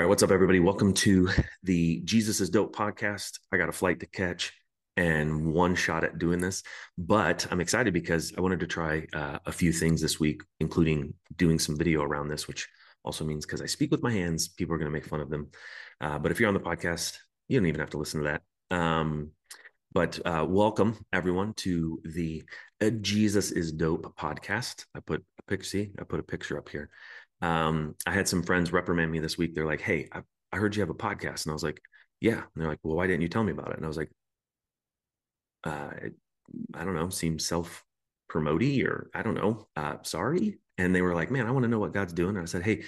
All right, what's up, everybody? Welcome to the Jesus is Dope podcast. I got a flight to catch and one shot at doing this, but I'm excited because I wanted to try uh, a few things this week, including doing some video around this, which also means because I speak with my hands, people are going to make fun of them. Uh, but if you're on the podcast, you don't even have to listen to that. Um, but uh, welcome everyone to the uh, Jesus is Dope podcast. I put a. See, I put a picture up here. Um, I had some friends reprimand me this week. They're like, "Hey, I, I heard you have a podcast," and I was like, "Yeah." And they're like, "Well, why didn't you tell me about it?" And I was like, uh, "I don't know. Seems self promoty, or I don't know. Uh, sorry." And they were like, "Man, I want to know what God's doing." And I said, "Hey,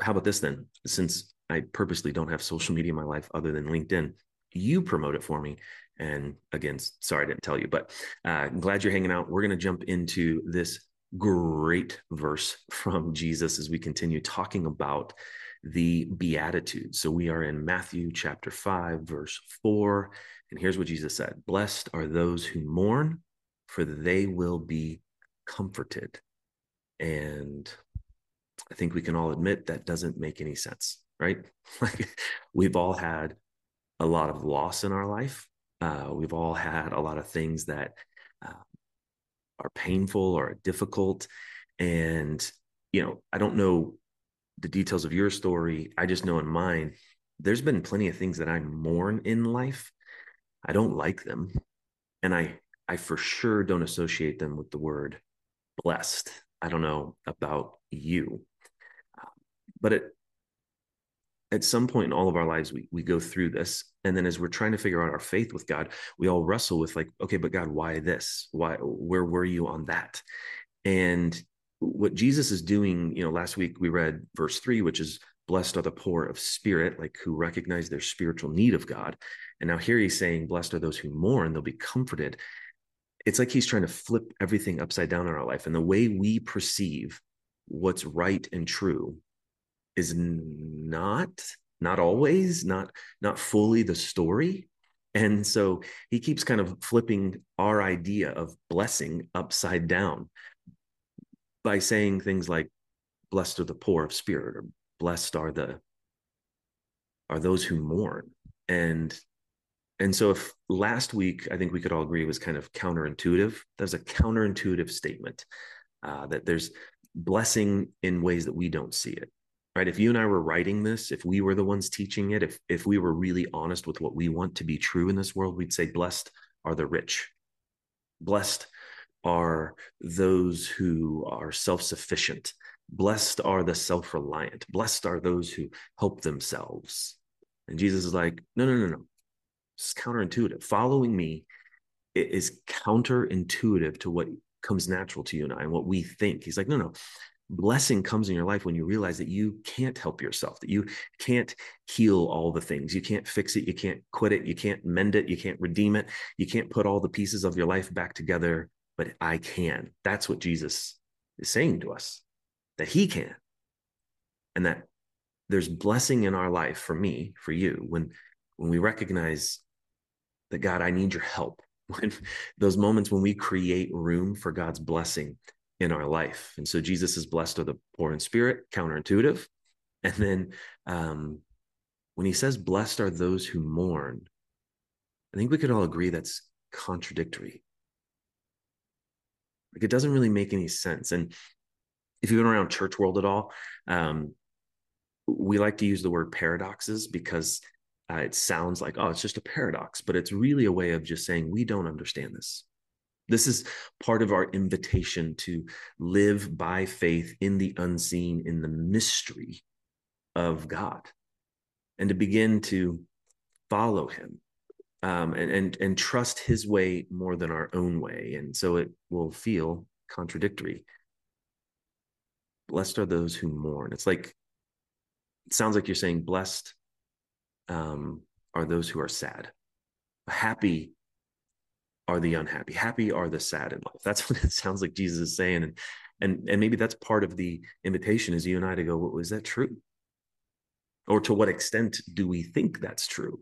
how about this then? Since I purposely don't have social media in my life other than LinkedIn, you promote it for me." And again, sorry I didn't tell you, but uh, I'm glad you're hanging out. We're going to jump into this great verse from Jesus as we continue talking about the Beatitudes. So we are in Matthew chapter 5, verse 4. And here's what Jesus said Blessed are those who mourn, for they will be comforted. And I think we can all admit that doesn't make any sense, right? Like we've all had a lot of loss in our life. Uh, we've all had a lot of things that uh, are painful or difficult. And, you know, I don't know the details of your story. I just know in mine, there's been plenty of things that I mourn in life. I don't like them. And I, I for sure don't associate them with the word blessed. I don't know about you. But it, at some point in all of our lives, we, we go through this. And then as we're trying to figure out our faith with God, we all wrestle with like, okay, but God, why this? Why, where were you on that? And what Jesus is doing, you know, last week we read verse three, which is blessed are the poor of spirit, like who recognize their spiritual need of God. And now here he's saying, blessed are those who mourn, they'll be comforted. It's like he's trying to flip everything upside down in our life. And the way we perceive what's right and true is not not always not not fully the story. And so he keeps kind of flipping our idea of blessing upside down by saying things like blessed are the poor of spirit or blessed are the are those who mourn. And and so if last week i think we could all agree was kind of counterintuitive there's a counterintuitive statement uh, that there's blessing in ways that we don't see it right? If you and i were writing this if we were the ones teaching it if if we were really honest with what we want to be true in this world we'd say blessed are the rich. Blessed are those who are self-sufficient. Blessed are the self-reliant. Blessed are those who help themselves. And jesus is like no no no no. It's counterintuitive. Following me is counterintuitive to what comes natural to you and I and what we think. He's like, no, no, blessing comes in your life when you realize that you can't help yourself, that you can't heal all the things. You can't fix it. You can't quit it. You can't mend it. You can't redeem it. You can't put all the pieces of your life back together, but I can. That's what Jesus is saying to us that he can. And that there's blessing in our life for me, for you, when when we recognize that God, I need your help. When those moments when we create room for God's blessing in our life. And so Jesus is blessed are the poor in spirit, counterintuitive. And then um, when he says, blessed are those who mourn, I think we could all agree that's contradictory. Like it doesn't really make any sense. And if you've been around church world at all, um, we like to use the word paradoxes because uh, it sounds like, oh, it's just a paradox, but it's really a way of just saying, we don't understand this. This is part of our invitation to live by faith in the unseen, in the mystery of God, and to begin to follow Him um, and, and, and trust His way more than our own way. And so it will feel contradictory. Blessed are those who mourn. It's like, it sounds like you're saying, blessed um, are those who are sad. Happy are the unhappy. Happy are the sad in life. That's what it sounds like jesus is saying and and and maybe that's part of the invitation is you and i to go well, is that true? Or to what extent do we think that's true?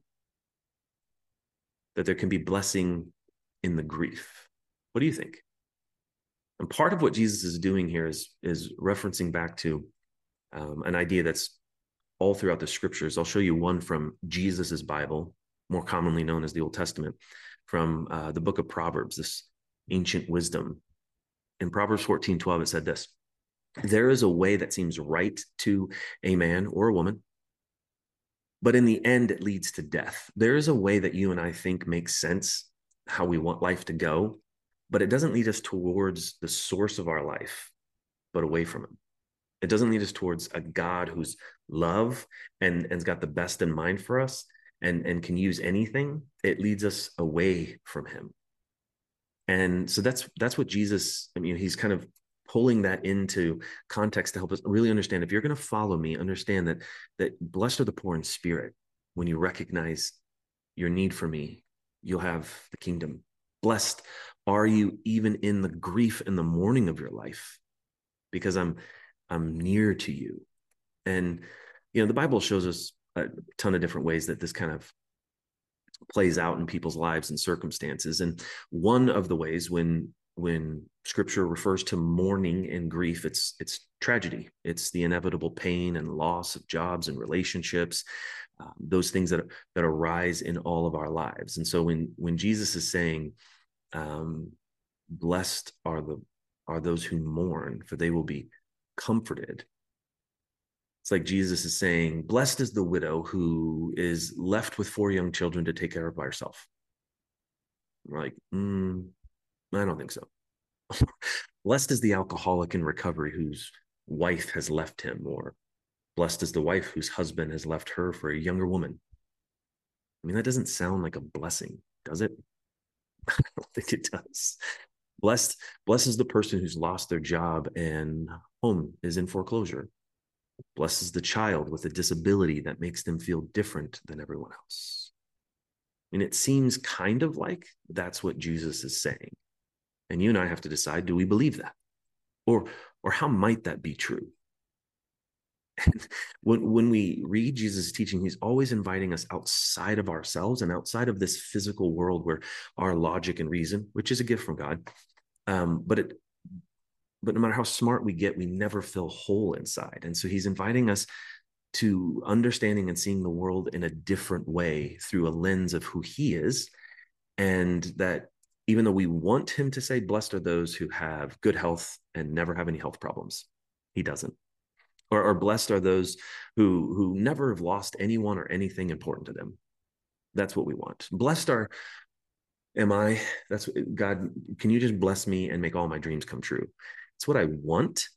That there can be blessing in the grief. What do you think? And part of what jesus is doing here is is referencing back to um, an idea that's all throughout the scriptures. I'll show you one from Jesus's Bible, more commonly known as the Old Testament, from uh, the book of Proverbs, this ancient wisdom. In Proverbs 14 12, it said this There is a way that seems right to a man or a woman, but in the end, it leads to death. There is a way that you and I think makes sense, how we want life to go, but it doesn't lead us towards the source of our life, but away from Him. It doesn't lead us towards a God who's love and and's got the best in mind for us and and can use anything. It leads us away from Him. And so that's that's what Jesus. I mean, he's kind of pulling that into context to help us really understand if you're going to follow me understand that that blessed are the poor in spirit when you recognize your need for me you'll have the kingdom blessed are you even in the grief and the mourning of your life because i'm i'm near to you and you know the bible shows us a ton of different ways that this kind of plays out in people's lives and circumstances. And one of the ways when when scripture refers to mourning and grief it's it's tragedy. It's the inevitable pain and loss of jobs and relationships um, those things that that arise in all of our lives. And so when when jesus is saying um, blessed are the are those who mourn for they will be comforted it's like jesus is saying blessed is the widow who is left with four young children to take care of by herself like mm, I don't think so. blessed is the alcoholic in recovery whose wife has left him, or blessed is the wife whose husband has left her for a younger woman. I mean, that doesn't sound like a blessing, does it? I don't think it does. Blessed, blessed is the person who's lost their job and home is in foreclosure. Blessed is the child with a disability that makes them feel different than everyone else. I mean, it seems kind of like that's what Jesus is saying. And you and I have to decide do we believe that? Or, or how might that be true? And when, when we read Jesus' teaching, he's always inviting us outside of ourselves and outside of this physical world where our logic and reason, which is a gift from God, um, but it, but no matter how smart we get, we never feel whole inside. And so he's inviting us to understanding and seeing the world in a different way through a lens of who he is, and that even though we want him to say, blessed are those who have good health and never have any health problems, he doesn't. Or, or blessed are those who who never have lost anyone or anything important to them. That's what we want. Blessed are am I? That's God. Can you just bless me and make all my dreams come true? It's what I want.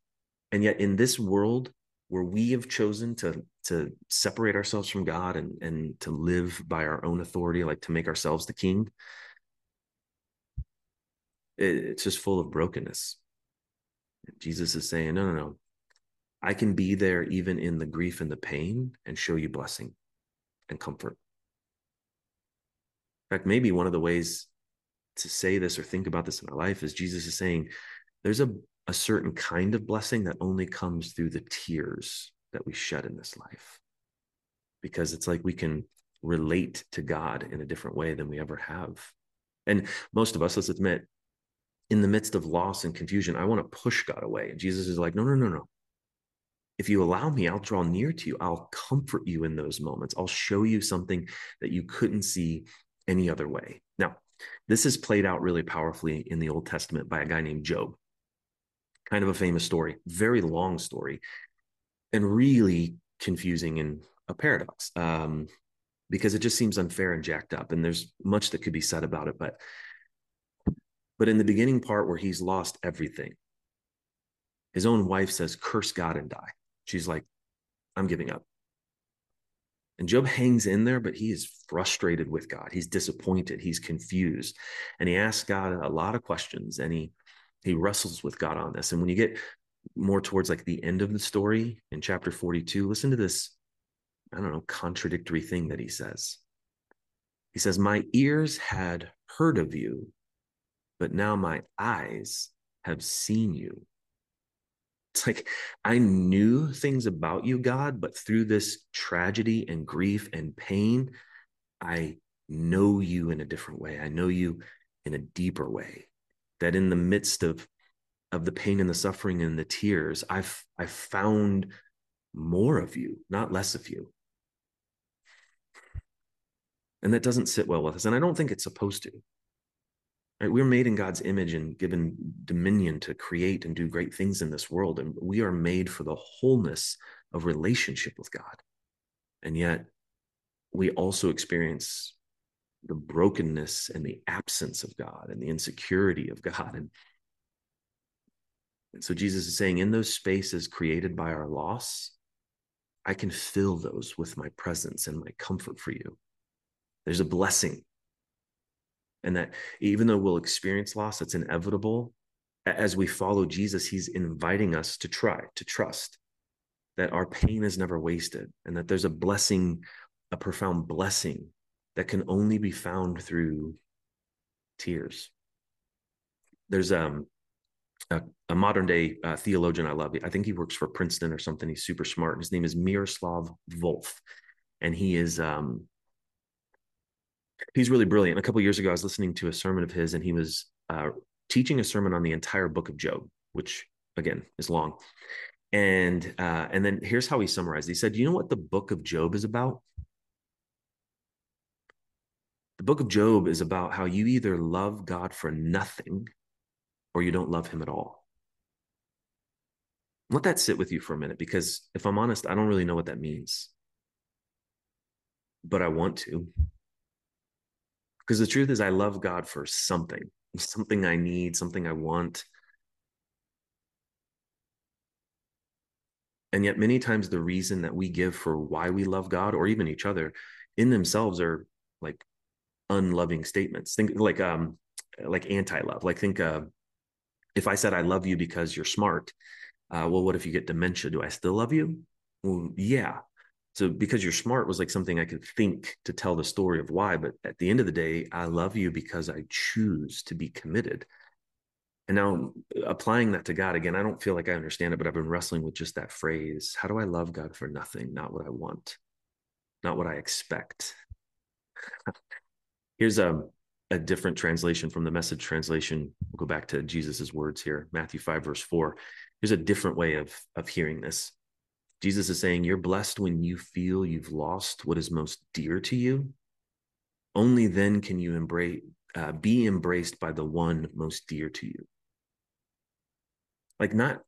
And yet, in this world where we have chosen to to separate ourselves from God and and to live by our own authority, like to make ourselves the king, it's just full of brokenness. Jesus is saying, no, no, no. I can be there even in the grief and the pain and show you blessing and comfort. In fact, maybe one of the ways to say this or think about this in our life is Jesus is saying there's a, a certain kind of blessing that only comes through the tears that we shed in this life. Because it's like we can relate to God in a different way than we ever have. And most of us, let's admit, in the midst of loss and confusion, I want to push God away. And Jesus is like, no, no, no, no. If you allow me, I'll draw near to you. I'll comfort you in those moments. I'll show you something that you couldn't see any other way. Now, this is played out really powerfully in the Old Testament by a guy named Job. Kind of a famous story, very long story, and really confusing and a paradox um, because it just seems unfair and jacked up. And there's much that could be said about it, but but in the beginning part where he's lost everything, his own wife says, Curse God and die. She's like, I'm giving up. And Job hangs in there, but he is frustrated with God. He's disappointed. He's confused. And he asks God a lot of questions and he he wrestles with God on this. And when you get more towards like the end of the story in chapter 42, listen to this, I don't know, contradictory thing that he says. He says, My ears had heard of you, but now my eyes have seen you. It's like I knew things about you, God, but through this tragedy and grief and pain, I know you in a different way. I know you in a deeper way. That in the midst of of the pain and the suffering and the tears, I've I've found more of you, not less of you. And that doesn't sit well with us. And I don't think it's supposed to. Right? We're made in God's image and given dominion to create and do great things in this world. And we are made for the wholeness of relationship with God. And yet, we also experience the brokenness and the absence of God and the insecurity of God. And, and so Jesus is saying, in those spaces created by our loss, I can fill those with my presence and my comfort for you. There's a blessing. And that even though we'll experience loss, it's inevitable. As we follow Jesus, he's inviting us to try, to trust that our pain is never wasted and that there's a blessing, a profound blessing that can only be found through tears. There's um, a, a modern day uh, theologian I love. I think he works for Princeton or something. He's super smart. His name is Miroslav Volf, and he is um, he's really brilliant. A couple years ago, I was listening to a sermon of his, and he was uh, teaching a sermon on the entire book of Job, which again is long. And uh, and then here's how he summarized. He said, "You know what the book of Job is about? The book of Job is about how you either love God for nothing, or you don't love Him at all." Let that sit with you for a minute, because if I'm honest, I don't really know what that means, but I want to. Because the truth is, I love God for something, something I need, something I want. And yet, many times, the reason that we give for why we love God or even each other in themselves are like unloving statements. Think like, um, like anti-love. Like, think, uh, if I said I love you because you're smart, uh, well, what if you get dementia? Do I still love you? Well, yeah, so because you're smart was like something I could think to tell the story of why. But at the end of the day, I love you because I choose to be committed. And now applying that to God again, I don't feel like I understand it, but I've been wrestling with just that phrase. How do I love God for nothing? Not what I want, not what I expect. Here's a, a different translation from the message translation. We'll go back to Jesus's words here, Matthew 5, verse 4. Here's a different way of, of hearing this. Jesus is saying, You're blessed when you feel you've lost what is most dear to you. Only then can you embrace, uh, be embraced by the one most dear to you. Like, not,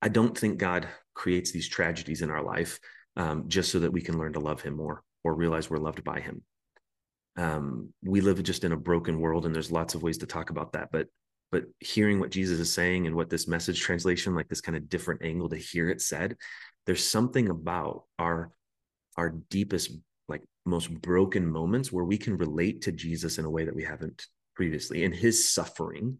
I don't think God creates these tragedies in our life um, just so that we can learn to love him more or realize we're loved by him. Um, we live just in a broken world, and there's lots of ways to talk about that. But but hearing what Jesus is saying and what this message translation, like this kind of different angle to hear it said, there's something about our our deepest, like most broken moments where we can relate to Jesus in a way that we haven't previously in his suffering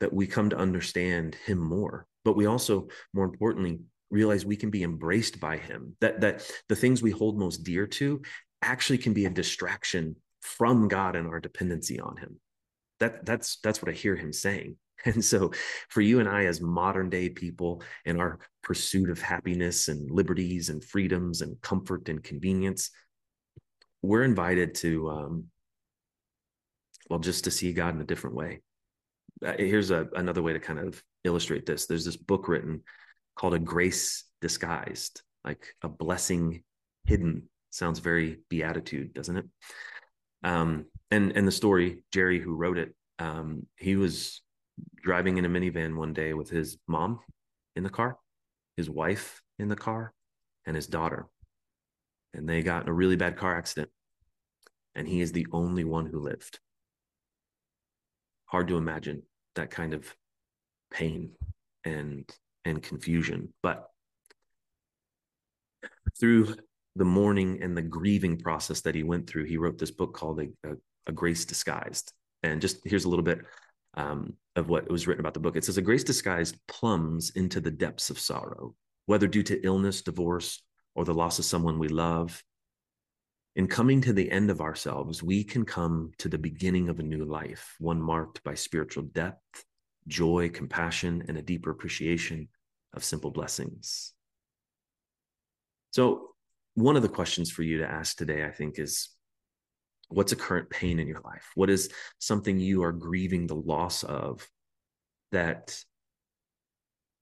that we come to understand him more but we also more importantly realize we can be embraced by him that that the things we hold most dear to actually can be a distraction from god and our dependency on him. That that's that's what i hear him saying. And so for you and i as modern day people in our pursuit of happiness and liberties and freedoms and comfort and convenience we're invited to um well just to see god in a different way. Uh, here's a, another way to kind of illustrate this. There's this book written called a grace disguised like a blessing hidden sounds very beatitude doesn't it? Um and and the story jerry who wrote it um he was driving in a minivan one day with his mom in the car his wife in the car and his daughter. And they got in a really bad car accident and he is the only one who lived. Hard to imagine that kind of pain and and confusion but through the mourning and the grieving process that he went through he wrote this book called a, a, a grace disguised. And just here's a little bit um, of what was written about the book. It says a grace disguised plumbs into the depths of sorrow whether due to illness divorce or the loss of someone we love. In coming to the end of ourselves, we can come to the beginning of a new life, one marked by spiritual depth, joy, compassion, and a deeper appreciation of simple blessings. So, one of the questions for you to ask today, I think, is what's a current pain in your life? What is something you are grieving the loss of that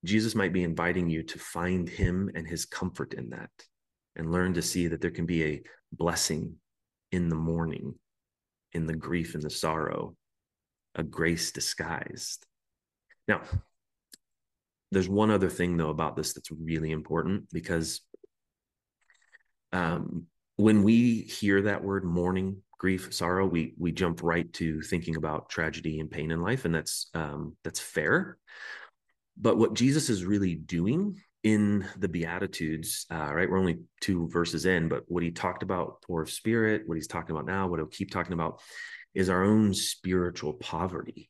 Jesus might be inviting you to find him and his comfort in that and learn to see that there can be a blessing in the mourning, in the grief and the sorrow, a grace disguised. Now, there's one other thing though about this that's really important because um, when we hear that word mourning, grief, sorrow, we we jump right to thinking about tragedy and pain in life, and that's um, that's fair. But what Jesus is really doing in the Beatitudes, uh, right? We're only two verses in, but what he talked about, poor of spirit, what he's talking about now, what he'll keep talking about, is our own spiritual poverty.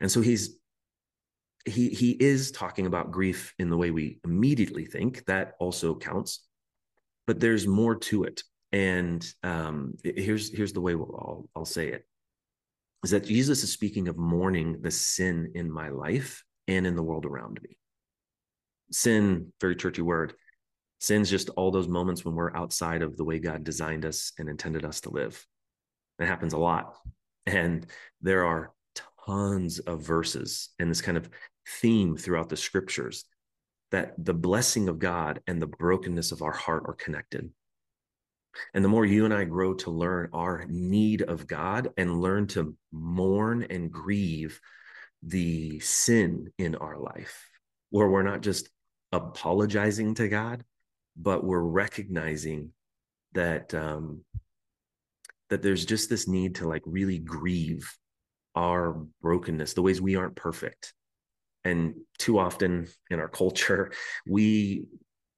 And so he's he he is talking about grief in the way we immediately think that also counts but there's more to it. And um, here's here's the way I'll, I'll say it. Is that jesus is speaking of mourning the sin in my life and in the world around me. Sin very churchy word. Sin's just all those moments when we're outside of the way god designed us and intended us to live. It happens a lot. And there are tons of verses and this kind of theme throughout the scriptures that the blessing of God and the brokenness of our heart are connected. And the more you and I grow to learn our need of God and learn to mourn and grieve the sin in our life, where we're not just apologizing to God, but we're recognizing that um, that there's just this need to like really grieve our brokenness, the ways we aren't perfect, and too often in our culture, we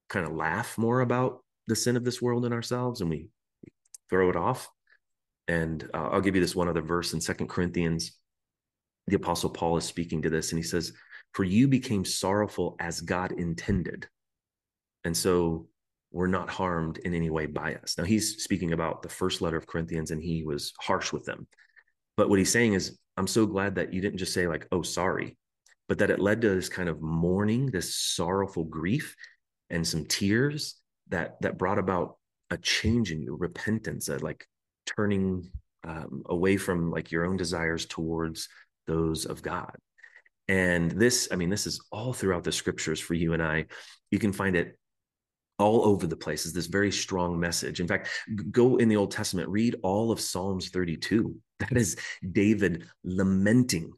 kind of laugh more about the sin of this world in ourselves and we throw it off. And uh, I'll give you this one other verse in Second Corinthians. The Apostle Paul is speaking to this and he says, For you became sorrowful as God intended. And so we're not harmed in any way by us. Now, he's speaking about the first letter of Corinthians and he was harsh with them. But what he's saying is, I'm so glad that you didn't just say, like, oh, sorry but that it led to this kind of mourning, this sorrowful grief, and some tears that that brought about a change in you, repentance, a, like turning um, away from like your own desires towards those of God. And this, I mean, this is all throughout the scriptures for you and I. You can find it all over the place is this very strong message. In fact, go in the Old Testament, read all of Psalms 32. That is David lamenting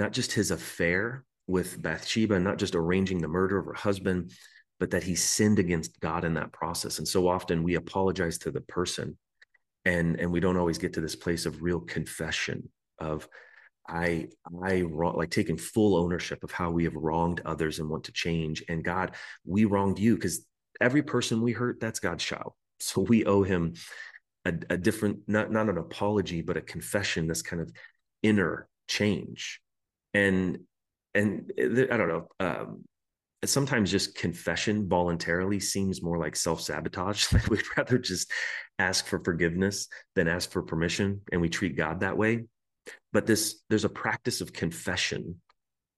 not just his affair with Bathsheba, not just arranging the murder of her husband, but that he sinned against God in that process. And so often we apologize to the person and and we don't always get to this place of real confession of I I wrong, like taking full ownership of how we have wronged others and want to change. And God, we wronged you because every person we hurt, that's God's child. So we owe him a, a different, not not an apology, but a confession, this kind of inner change and and i don't know um, sometimes just confession voluntarily seems more like self-sabotage. Like we'd rather just ask for forgiveness than ask for permission and we treat god that way. But this there's a practice of confession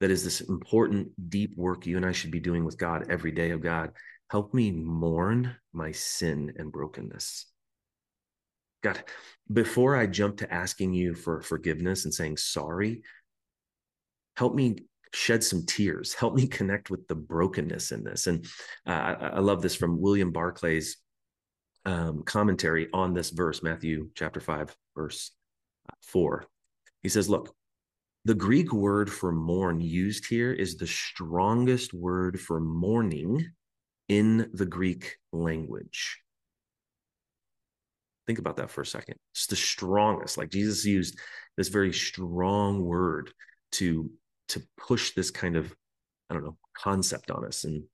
that is this important deep work you and i should be doing with god every day of god. Help me mourn my sin and brokenness. God before i jump to asking you for forgiveness and saying sorry help me shed some tears. Help me connect with the brokenness in this. And uh, I, I, love this from william barclay's um, commentary on this verse matthew chapter 5 verse 4 he says look the greek word for mourn used here is the strongest word for mourning in the greek language. Think about that for a second. It's the strongest. Like jesus used this very strong word to to push this kind of i don't know concept on us. And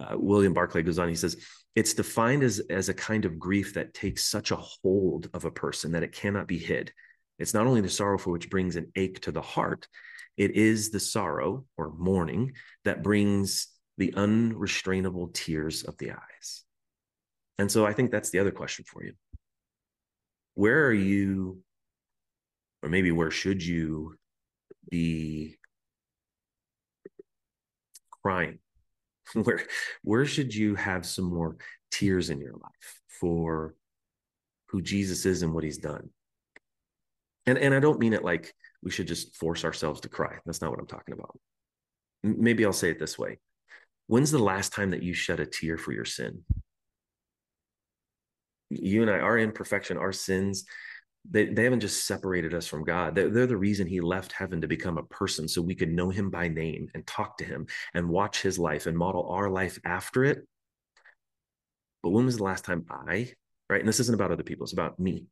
uh, william barclay goes on he says it's defined as as a kind of grief that takes such a hold of a person that it cannot be hid. It's not only the sorrow for which brings an ache to the heart it is the sorrow or mourning that brings the unrestrainable tears of the eyes. And so i think that's the other question for you. Where are you or maybe where should you be crying. Where where should you have some more tears in your life for who Jesus is and what he's done? And and I don't mean it like we should just force ourselves to cry. That's not what I'm talking about. Maybe I'll say it this way. When's the last time that you shed a tear for your sin? You and I, our imperfection, our sins, they, they haven't just separated us from God. They're, they're the reason he left heaven to become a person so we could know him by name and talk to him and watch his life and model our life after it. But when was the last time I, right? And this isn't about other people, it's about me,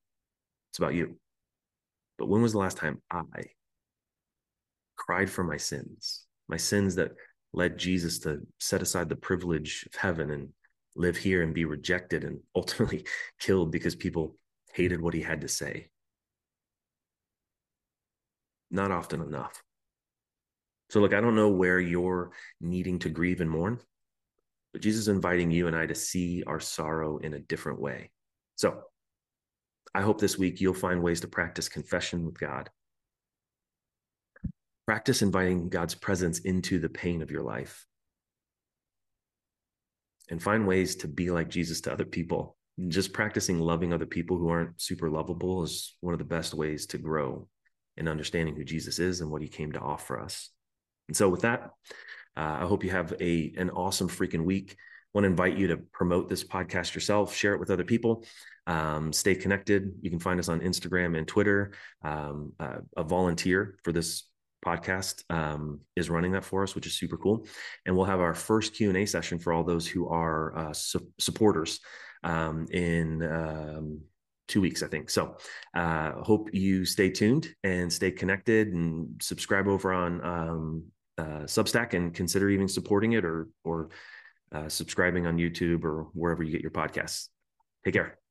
it's about you. But when was the last time I cried for my sins, my sins that led Jesus to set aside the privilege of heaven and live here and be rejected and ultimately killed because people hated what he had to say. Not often enough. So, look, I don't know where you're needing to grieve and mourn, but Jesus is inviting you and I to see our sorrow in a different way. So, I hope this week you'll find ways to practice confession with God. Practice inviting God's presence into the pain of your life. And find ways to be like Jesus to other people just practicing loving other people who aren't super lovable is one of the best ways to grow in understanding who Jesus is and what he came to offer us. And so with that, uh, I hope you have a an awesome freaking week. Want to invite you to promote this podcast yourself, share it with other people, um, stay connected. You can find us on Instagram and Twitter. Um, uh, a volunteer for this podcast um, is running that for us, which is super cool. And we'll have our first Q and A session for all those who are uh, su- supporters um, in um, two weeks, I think. So, uh, hope you stay tuned and stay connected and subscribe over on um, uh, Substack and consider even supporting it or or uh, subscribing on YouTube or wherever you get your podcasts. Take care.